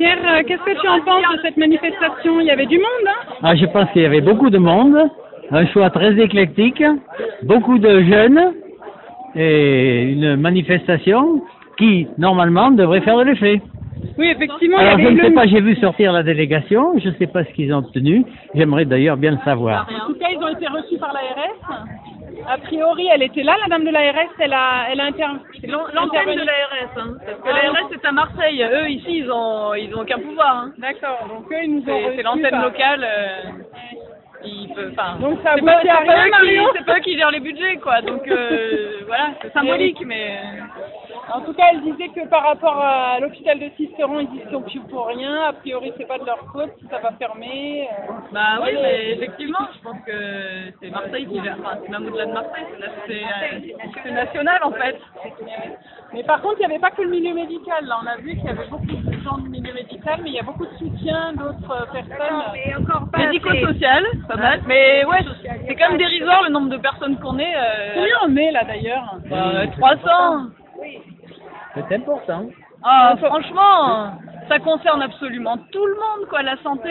Pierre, euh, qu'est-ce que tu en penses de cette manifestation? Il y avait du monde, hein? Ah, je pense qu'il y avait beaucoup de monde, un choix très éclectique, beaucoup de jeunes et une manifestation qui, normalement, devrait faire de l'effet. Oui, effectivement. il y Alors, je avait ne sais pas, j'ai vu sortir la délégation, je ne sais pas ce qu'ils ont obtenu, j'aimerais d'ailleurs bien le savoir. En tout cas, ils ont été reçus par l'ARS. A priori, elle était là, la dame de l'ARS, elle a, elle a inter... L'antenne de l'ARS, hein, parce que l'ARS est à Marseille. Eux ici, ils ont, ils ont aucun pouvoir. Hein. D'accord, donc eux, ils nous ont C'est l'antenne par- locale. euh, ils peuvent, Donc ça c'est pas, pas pas eux qui gèrent les budgets, quoi. Donc euh, voilà, c'est symbolique, mais. En tout cas, elle disait que par rapport à l'hôpital de Sisteron, ils y sont plus pour rien. A priori, c'est pas de leur faute si ça va fermer. euh. Bah oui, mais effectivement, je pense que c'est Marseille qui gère. Enfin, c'est même au-delà de Marseille, c'est euh, national en fait. Mais par contre, il n'y avait pas que le milieu médical. Là, on a vu qu'il y avait beaucoup de gens du milieu médical, mais il y a beaucoup de soutien d'autres personnes. Et encore pas Médico-social, pas mal. Mais ouais, c'est quand même dérisoire le nombre de personnes qu'on est. Euh, Combien on est là d'ailleurs? Bah, 300. C'est important. Ah, franchement, ça concerne absolument tout le monde, quoi, la santé.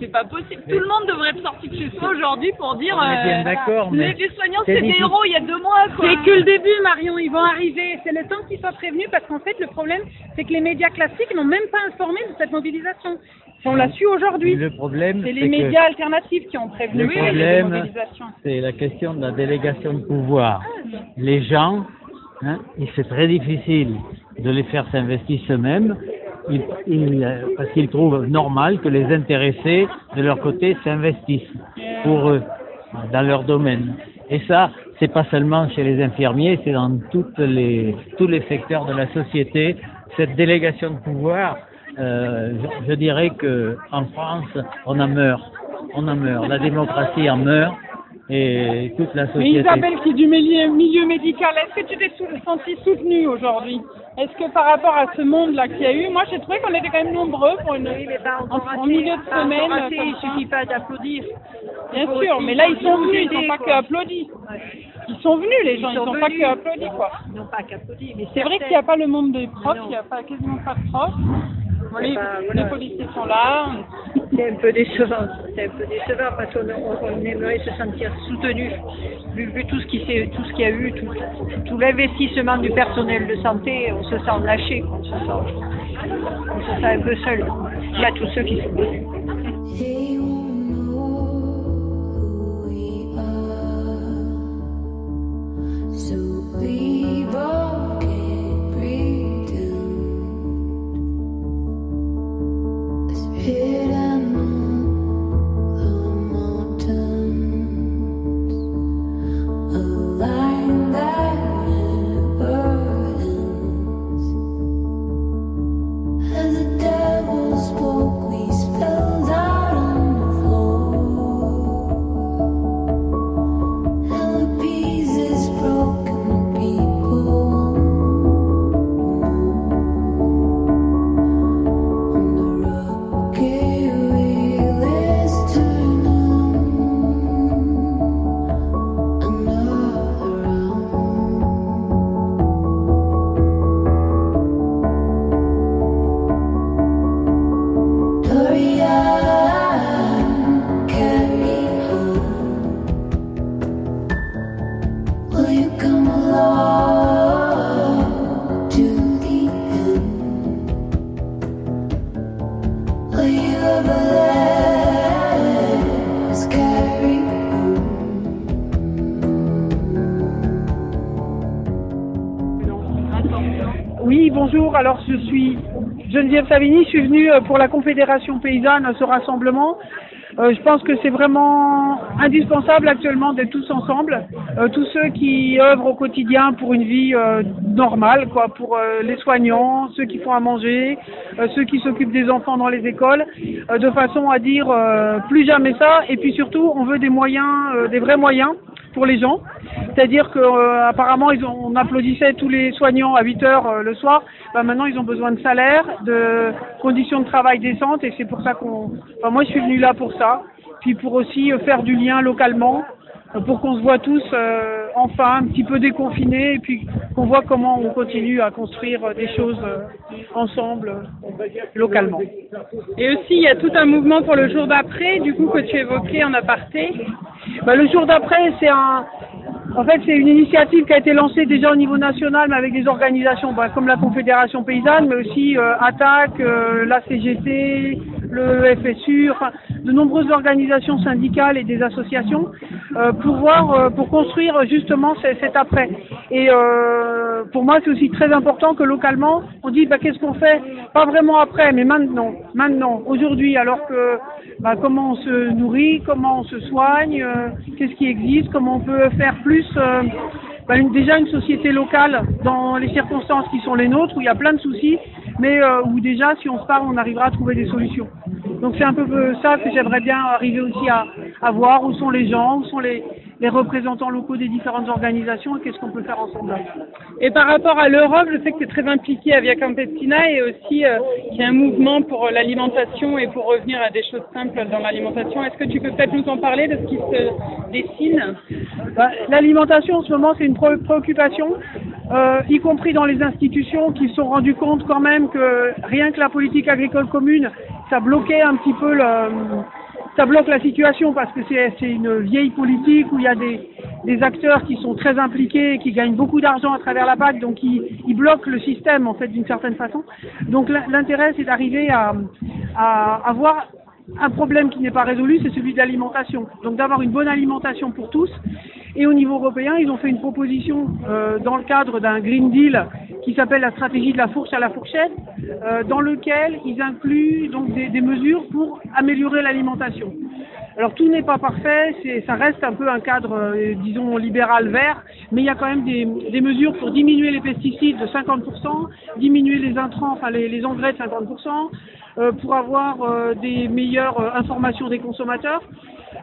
C'est pas possible. Tout le monde devrait être sorti de chez soi aujourd'hui pour dire. Euh, d'accord, les, mais les soignants, c'est des héros il y a deux mois, quoi. C'est que le début, Marion. Ils vont arriver. C'est le temps qu'ils soient prévenus parce qu'en fait, le problème, c'est que les médias classiques n'ont même pas informé de cette mobilisation. On l'a su aujourd'hui. Le problème, C'est c'est les que médias alternatifs qui ont prévenu Le problème, mobilisations. c'est la question de la délégation de pouvoir. Les gens, hein, et c'est très difficile de les faire s'investir eux-mêmes, parce qu'ils trouvent normal que les intéressés, de leur côté, s'investissent pour eux, dans leur domaine. Et ça, c'est pas seulement chez les infirmiers, c'est dans toutes les, tous les secteurs de la société. Cette délégation de pouvoir, euh, je, je dirais que en France, on en meurt. On en meurt. La démocratie en meurt et toute la Mais. Isabelle, qui est du milieu, milieu médical, est-ce que tu t'es sentie soutenue aujourd'hui? Est-ce que par rapport à ce monde-là qu'il y a eu, moi j'ai trouvé qu'on était quand même nombreux pour une, Oui, pas en, milieu de pas semaine. assez, comme il ça. suffit pas d'applaudir. Bien sûr, aussi mais là ils sont venus, ils n'ont pas quoi. que applaudi. Ils sont venus les gens, Ils ils n'ont pas venus. que applaudi quoi. Non pas qu'applaudir, mais C'est vrai qu'il n'y a pas le monde des profs, il n'y a pas quasiment pas de profs. Les, policiers sont là. C'est un peu décevant. C'est un peu décevant parce qu'on on- on aimerait se sentir soutenu vu, vu tout ce qui s'est- tout ce qu'il y a eu, tout, tout l'investissement du personnel de santé, on se sent lâché, on se sent, on se sent un peu seul. Il y a tous ceux qui sont venus. So Oui, bonjour. Alors, je suis Geneviève Savigny. Je suis venue euh, pour la Confédération paysanne à ce rassemblement. Euh, je pense que c'est vraiment indispensable actuellement d'être tous ensemble, Euh, tous ceux qui œuvrent au quotidien pour une vie euh, normale, quoi, pour les soignants, ceux qui font à manger, ceux qui s'occupent des enfants dans les écoles, de façon à dire plus jamais ça. Et puis surtout, on veut des moyens, des vrais moyens pour les gens. C'est-à-dire que apparemment ils ont, on applaudissait tous les soignants à 8 heures le soir. Bah, maintenant ils ont besoin de salaire, de conditions de travail décentes et c'est pour ça qu'on. Enfin, moi je suis venue là pour ça. Puis pour aussi euh, faire du lien localement euh, pour qu'on se voit tous euh, enfin un petit peu déconfinés et puis qu'on voit comment on continue à construire des choses ensemble localement. Et aussi, il y a tout un mouvement pour le jour d'après, du coup, que tu évoquais en aparté. Bah, le jour d'après, c'est un, en fait, c'est une initiative qui a été lancée déjà au niveau national, mais avec des organisations bah, comme la Confédération paysanne, mais aussi euh, ATTAC, la CGT, le FSU, de nombreuses organisations syndicales et des associations euh, pour voir, euh, pour construire justement ce- cet après. Et euh, pour moi, c'est aussi très important que localement, on dit bah, qu'est-ce qu'on fait, pas vraiment après, mais maintenant, maintenant, aujourd'hui, alors que bah, comment on se nourrit, comment on se soigne, qu'est-ce qui existe, comment on peut faire plus. bah, déjà une société locale dans les circonstances qui sont les nôtres, où il y a plein de soucis, mais euh, où déjà, si on se parle, on arrivera à trouver des solutions. Donc c'est un peu euh, ça que j'aimerais bien arriver aussi à, à voir, où sont les gens, où sont les, les représentants locaux des différentes organisations et qu'est-ce qu'on peut faire ensemble. Et par rapport à l'Europe, je sais que tu es très impliqué à Via Campesina et aussi euh, qu'il y a un mouvement pour euh, l'alimentation et pour revenir à des choses simples dans l'alimentation. Est-ce que tu peux peut-être nous en parler de ce qui se dessine? Bah, L'alimentation en ce moment c'est une pré- préoccupation, euh, y compris dans les institutions qui se sont rendues compte quand même que rien que la politique agricole commune, ça bloquait un petit peu le, ça bloque la situation parce que c'est une vieille politique où il y a des, des acteurs qui sont très impliqués, qui gagnent beaucoup d'argent à travers la PAC, donc ils, ils bloquent le système en fait d'une certaine façon. Donc l'in- l'intérêt c'est d'arriver à, à avoir un problème qui n'est pas résolu, c'est celui de l'alimentation. Donc d'avoir une bonne alimentation pour tous. Et au niveau européen, ils ont fait une proposition euh, dans le cadre d'un Green Deal qui s'appelle la stratégie de la fourche à la fourchette, euh, dans lequel ils incluent donc des, des mesures pour améliorer l'alimentation. Alors tout n'est pas parfait, ça reste un peu un cadre, euh, disons, libéral vert, mais il y a quand même des, des mesures pour diminuer les pesticides de 50%, diminuer les intrants, enfin les, les engrais de 50%, euh, pour avoir euh, des meilleures euh, informations des consommateurs.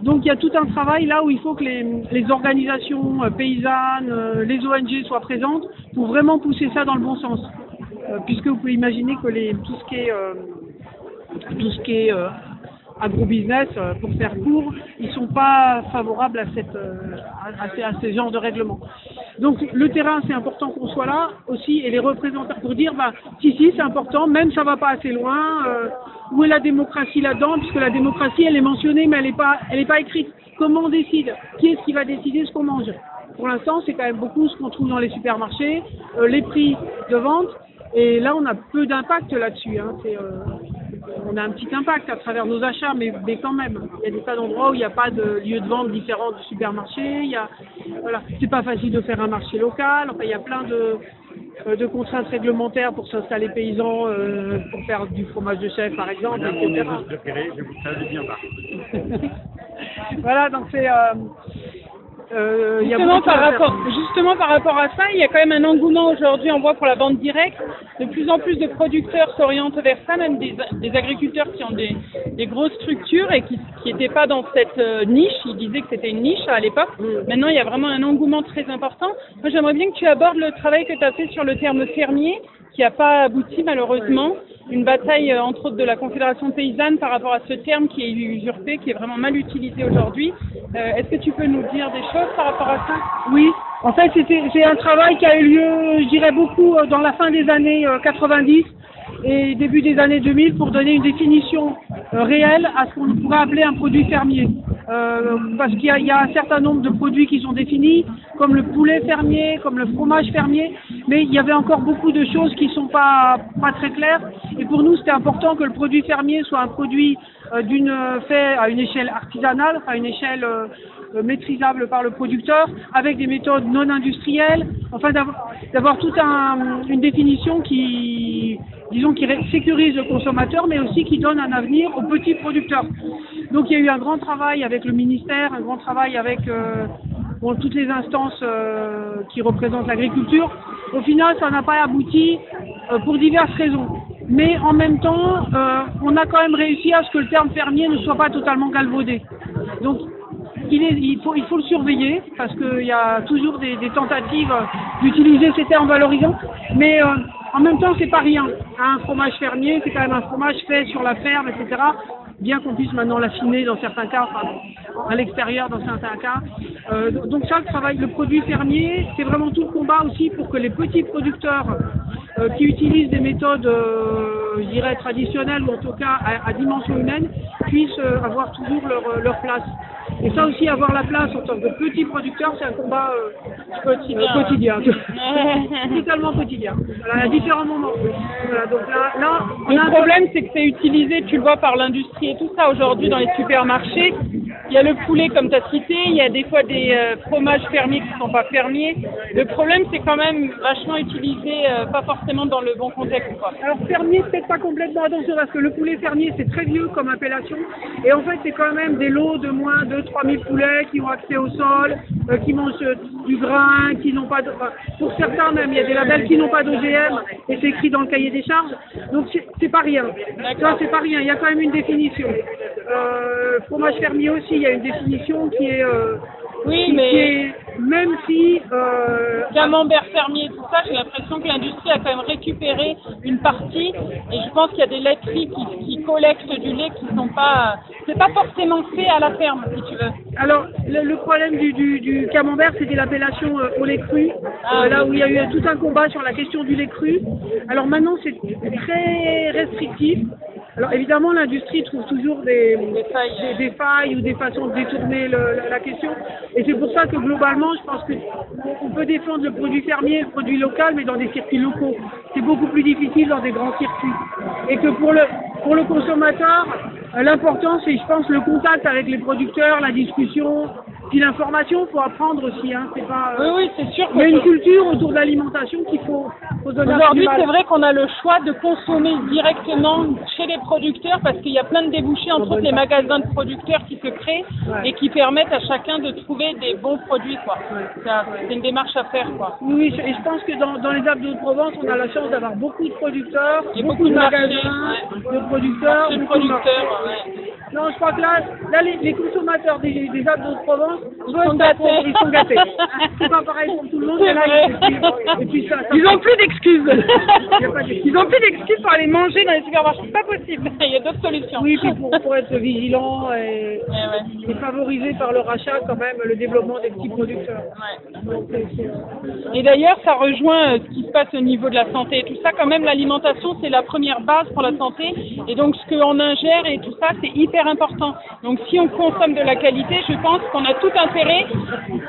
Donc il y a tout un travail là où il faut que les, organisations euh, paysannes, euh, les ONG soient présentes pour vraiment pousser ça dans le bon sens. Euh, puisque vous pouvez imaginer que les, tout ce qui est, tout ce agrobusiness, pour faire court, ils sont pas favorables à, cette, à, de règlements. Donc le terrain, c'est important qu'on soit là aussi, et les représentants pour dire, bah, si, si, c'est important, même ça va pas assez loin, où est la démocratie là-dedans, puisque la démocratie, elle est mentionnée, mais elle n'est pas, elle est pas écrite. Comment on décide Qui est-ce qui va décider ce qu'on mange Pour l'instant, c'est quand même beaucoup ce qu'on trouve dans les supermarchés, euh, les prix de vente, et là, on a peu d'impact là-dessus. Hein. Euh, on a un petit impact à travers nos achats, mais, mais quand même, il y a des tas d'endroits où il n'y a pas de lieu de vente différent du supermarché. Il y a, voilà, c'est pas facile de faire un marché local. Enfin, il y a plein de, de contraintes réglementaires pour s'installer paysan, euh, pour faire du fromage de chef, par exemple, Madame, je vous bien bas. voilà, donc c'est. euh, euh, il y a Justement par, rapport, justement par rapport à ça, il y a quand même un engouement aujourd'hui, on voit pour la vente directe. De plus en plus de producteurs s'orientent vers ça, même des, des agriculteurs qui ont des, des grosses structures et qui n'étaient pas dans cette euh, niche. Ils disaient que c'était une niche à l'époque. Maintenant, il y a vraiment un engouement très important. Moi, j'aimerais bien que tu abordes le travail que tu as fait sur le terme fermier, qui n'a pas abouti malheureusement. Une bataille, euh, entre autres, de la Confédération paysanne par rapport à ce terme qui est usurpé, qui est vraiment mal utilisé aujourd'hui. Euh, Est-ce que tu peux nous dire des choses par rapport à ça? Oui, en fait, c'est un travail qui a eu lieu, je dirais, beaucoup euh, dans la fin des années euh, 90 et début des années 2000 pour donner une définition réelle à ce qu'on pourrait appeler un produit fermier. Euh, parce qu'il y y a un certain nombre de produits qui sont définis, comme le poulet fermier, comme le fromage fermier, mais il y avait encore beaucoup de choses qui sont pas, pas très claires. Et pour nous, c'était important que le produit fermier soit un produit euh, d'une fait à une échelle artisanale, à une échelle euh, euh, maîtrisable par le producteur, avec des méthodes non industrielles, enfin d'avoir toute un, une définition qui, disons, qui sécurise le consommateur, mais aussi qui donne un avenir aux petits producteurs. Donc il y a eu un grand travail avec le ministère, un grand travail avec euh, bon, toutes les instances euh, qui représentent l'agriculture. Au final, ça n'a pas abouti euh, pour diverses raisons. Mais en même temps, euh, on a quand même réussi à ce que le terme fermier ne soit pas totalement galvaudé. Donc il, faut, le surveiller parce qu'il y a toujours des, tentatives d'utiliser ces termes valorisants. Mais euh, en même temps, c'est pas rien. Un fromage fermier, c'est quand même un fromage fait sur la ferme, etc. Bien qu'on puisse maintenant l'affiner dans certains cas. Enfin, à l'extérieur dans certains cas. Euh, donc ça, le travail, le produit fermier, c'est vraiment tout le combat aussi pour que les petits producteurs euh, qui utilisent des méthodes, je dirais, traditionnelles ou en tout cas à, dimension humaine, puissent avoir toujours leur place. Et ça aussi, avoir la place en tant que petit producteur, c'est un combat euh, Quotidien. euh, quotidien. Totalement quotidien. Voilà, à différents moments. Voilà, donc là, là on a Le un problème, c'est que c'est utilisé, tu le vois, par l'industrie et tout ça aujourd'hui dans les supermarchés. Il y a le poulet, comme tu as cité, il y a des fois des euh, fromages fermiers qui ne sont pas fermiers. Le problème, c'est quand même vachement utilisé, euh, pas forcément dans le bon contexte. Quoi. Alors fermier, peut-être pas complètement attention parce que le poulet fermier c'est très vieux comme appellation et en fait c'est quand même des lots de moins de 3000 poulets qui ont accès au sol, euh, qui mangent du grain, qui n'ont pas de... pour certains même il y a des labels qui n'ont pas d'OGM et c'est écrit dans le cahier des charges donc c'est pas rien. Ça c'est pas rien, il y a quand même une définition. Euh, fromage fermier aussi, il y a une définition qui est... euh, Oui, qui- mais- qui est- même si... euh, Camembert fermier, tout ça, j'ai l'impression que l'industrie a quand même récupéré une partie et je pense qu'il y a des laiteries qui, qui collectent du lait qui sont pas, c'est pas forcément fait à la ferme, si tu veux. Alors, le, le problème du, du, du camembert, c'était l'appellation euh, au lait cru, Ah là où il y a eu tout un combat sur la question du lait cru. Alors maintenant, c'est très restrictif. Alors évidemment, l'industrie trouve toujours des, Des failles, des, des failles ou des façons de détourner le- la, la question. Et c'est pour ça que globalement, je pense que on peut défendre le produit fermier, le produit local, mais dans des circuits locaux. C'est beaucoup plus difficile dans des grands circuits. Et que pour le, pour le consommateur, euh, l'important, c'est, je pense, le contact avec les producteurs, la discussion, puis l'information. Faut apprendre aussi. Hein, c'est pas, euh, Oui, oui, c'est sûr. il y a une culture autour de l'alimentation qu'il faut, donner Aujourd'hui, c'est vrai qu'on a le choix de consommer directement chez les producteurs parce qu'il y a plein de débouchés entre autres les magasins de producteurs qui se créent Ouais. et qui permettent à chacun de trouver des bons produits. quoi. C'est une démarche à faire. quoi. Oui, et je pense que dans, dans les Alpes de Haute-Provence, on a la chance d'avoir beaucoup de producteurs, Il y a beaucoup, beaucoup de magasins, ouais. de producteurs, de. Non, je crois que là, là les, les consommateurs des, des Alpes de Haute-Provence, Ils sont gâtés. Ils sont gâtés. C'est pas pareil pour tout le monde, là, vrai. et puis, et puis ça, ça- Ils ont plus d'excuses. Ils ont plus d'excuses pour aller manger dans les supermarchés. C'est pas possible. Il y a d'autres solutions. Oui, puis pour, pour être vigilant et, ouais. et favoriser par le rachat quand même le développement des petits producteurs. Ouais. Donc, Et d'ailleurs, ça rejoint euh, ce qui se passe au niveau de la santé et tout ça. Quand même, l'alimentation, c'est la première base pour la santé. Et donc, ce qu'on ingère et tout ça, c'est hyper important. Donc, si on consomme de la qualité, je pense qu'on a tout intérêt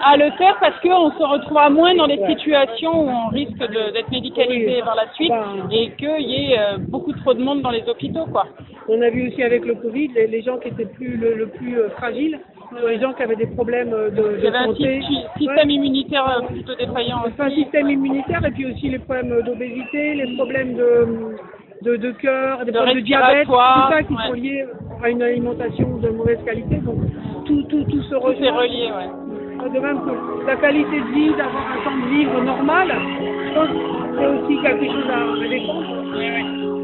à le faire parce qu'on se retrouvera moins dans des situations où on risque d'être médicalisé Oui. par la suite Ben. et qu'il y ait euh, beaucoup trop de monde dans les hôpitaux, quoi. On a vu aussi avec le Covid, les, les gens qui étaient plus le, le plus euh, fragiles, les gens qui avaient des problèmes euh, de, Il y de avait un santé. sy- système immunitaire euh, plutôt défaillant. Enfin, un système immunitaire et puis aussi les problèmes d'obésité, les problèmes de, de, de cœur, des De problèmes de diabète, tout ça qui ouais. sont liés à une alimentation de mauvaise qualité. Donc tout, tout, tout se C'est rejoint. relié, ouais. De même que la qualité de vie, d'avoir un temps de vivre normal, je pense que c'est aussi quelque chose à, à défendre.